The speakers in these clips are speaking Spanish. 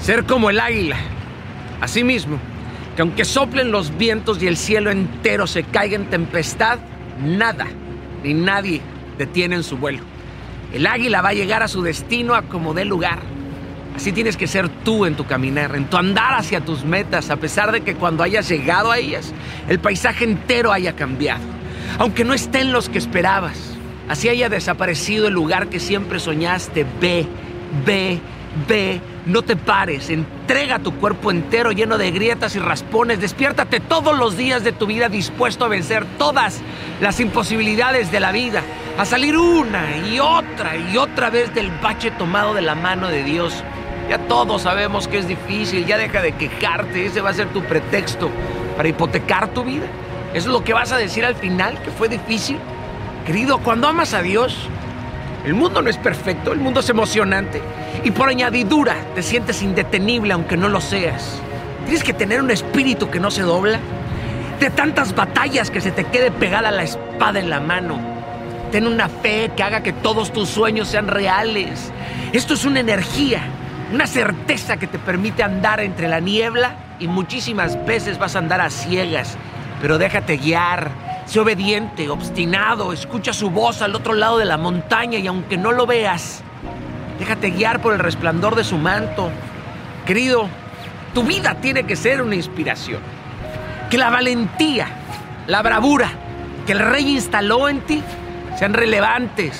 Ser como el águila. Asimismo, que aunque soplen los vientos y el cielo entero se caiga en tempestad, nada ni nadie detiene en su vuelo. El águila va a llegar a su destino a como dé lugar. Así tienes que ser tú en tu caminar, en tu andar hacia tus metas, a pesar de que cuando hayas llegado a ellas, el paisaje entero haya cambiado. Aunque no estén los que esperabas, así haya desaparecido el lugar que siempre soñaste, ve, ve, ve, no te pares, entrega tu cuerpo entero lleno de grietas y raspones, despiértate todos los días de tu vida dispuesto a vencer todas las imposibilidades de la vida, a salir una y otra y otra vez del bache tomado de la mano de Dios. Ya todos sabemos que es difícil, ya deja de quejarte, ese va a ser tu pretexto para hipotecar tu vida. ¿Eso es lo que vas a decir al final, que fue difícil? Querido, cuando amas a Dios, el mundo no es perfecto, el mundo es emocionante y por añadidura te sientes indetenible aunque no lo seas. Tienes que tener un espíritu que no se dobla, de tantas batallas que se te quede pegada la espada en la mano. Ten una fe que haga que todos tus sueños sean reales. Esto es una energía una certeza que te permite andar entre la niebla y muchísimas veces vas a andar a ciegas, pero déjate guiar, sé obediente, obstinado, escucha su voz al otro lado de la montaña y aunque no lo veas, déjate guiar por el resplandor de su manto. Querido, tu vida tiene que ser una inspiración. Que la valentía, la bravura que el rey instaló en ti sean relevantes,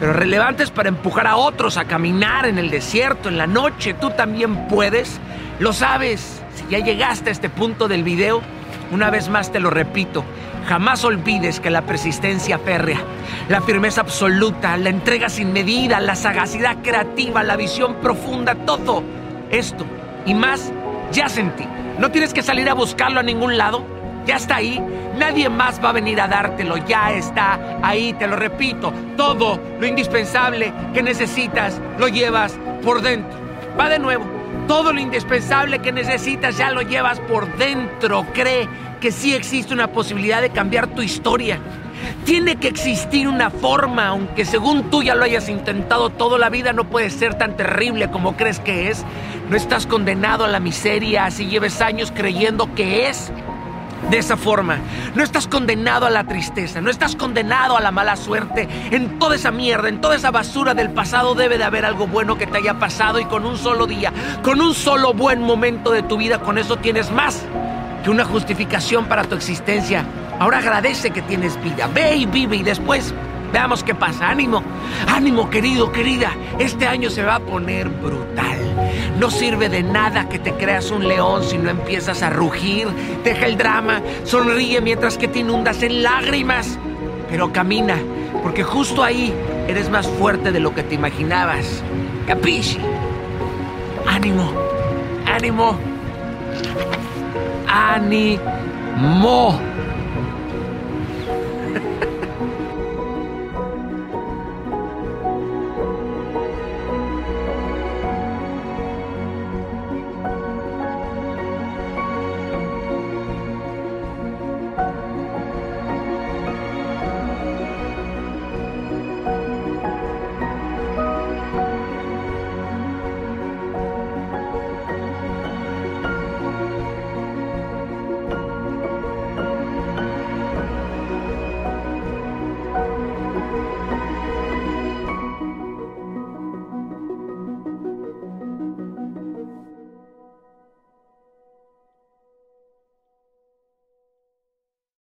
pero relevantes para empujar a otros a caminar en el desierto, en la noche. Tú también puedes. Lo sabes. Si ya llegaste a este punto del video, una vez más te lo repito. Jamás olvides que la persistencia férrea, la firmeza absoluta, la entrega sin medida, la sagacidad creativa, la visión profunda, todo esto y más ya sentí. No tienes que salir a buscarlo a ningún lado ya está ahí. Nadie más va a venir a dártelo, ya está ahí, te lo repito. Todo lo indispensable que necesitas lo llevas por dentro. Va de nuevo. Todo lo indispensable que necesitas ya lo llevas por dentro. Cree que sí existe una posibilidad de cambiar tu historia. Tiene que existir una forma, aunque según tú ya lo hayas intentado toda la vida, no puede ser tan terrible como crees que es. No estás condenado a la miseria, así lleves años creyendo que es de esa forma. No estás condenado a la tristeza, no estás condenado a la mala suerte. En toda esa mierda, en toda esa basura del pasado debe de haber algo bueno que te haya pasado y con un solo día, con un solo buen momento de tu vida, con eso tienes más una justificación para tu existencia. Ahora agradece que tienes vida, ve y vive y después veamos qué pasa. Ánimo, ánimo querido, querida. Este año se va a poner brutal. No sirve de nada que te creas un león si no empiezas a rugir. Deja el drama, sonríe mientras que te inundas en lágrimas. Pero camina, porque justo ahí eres más fuerte de lo que te imaginabas. Capisci? Ánimo, ánimo, ánimo.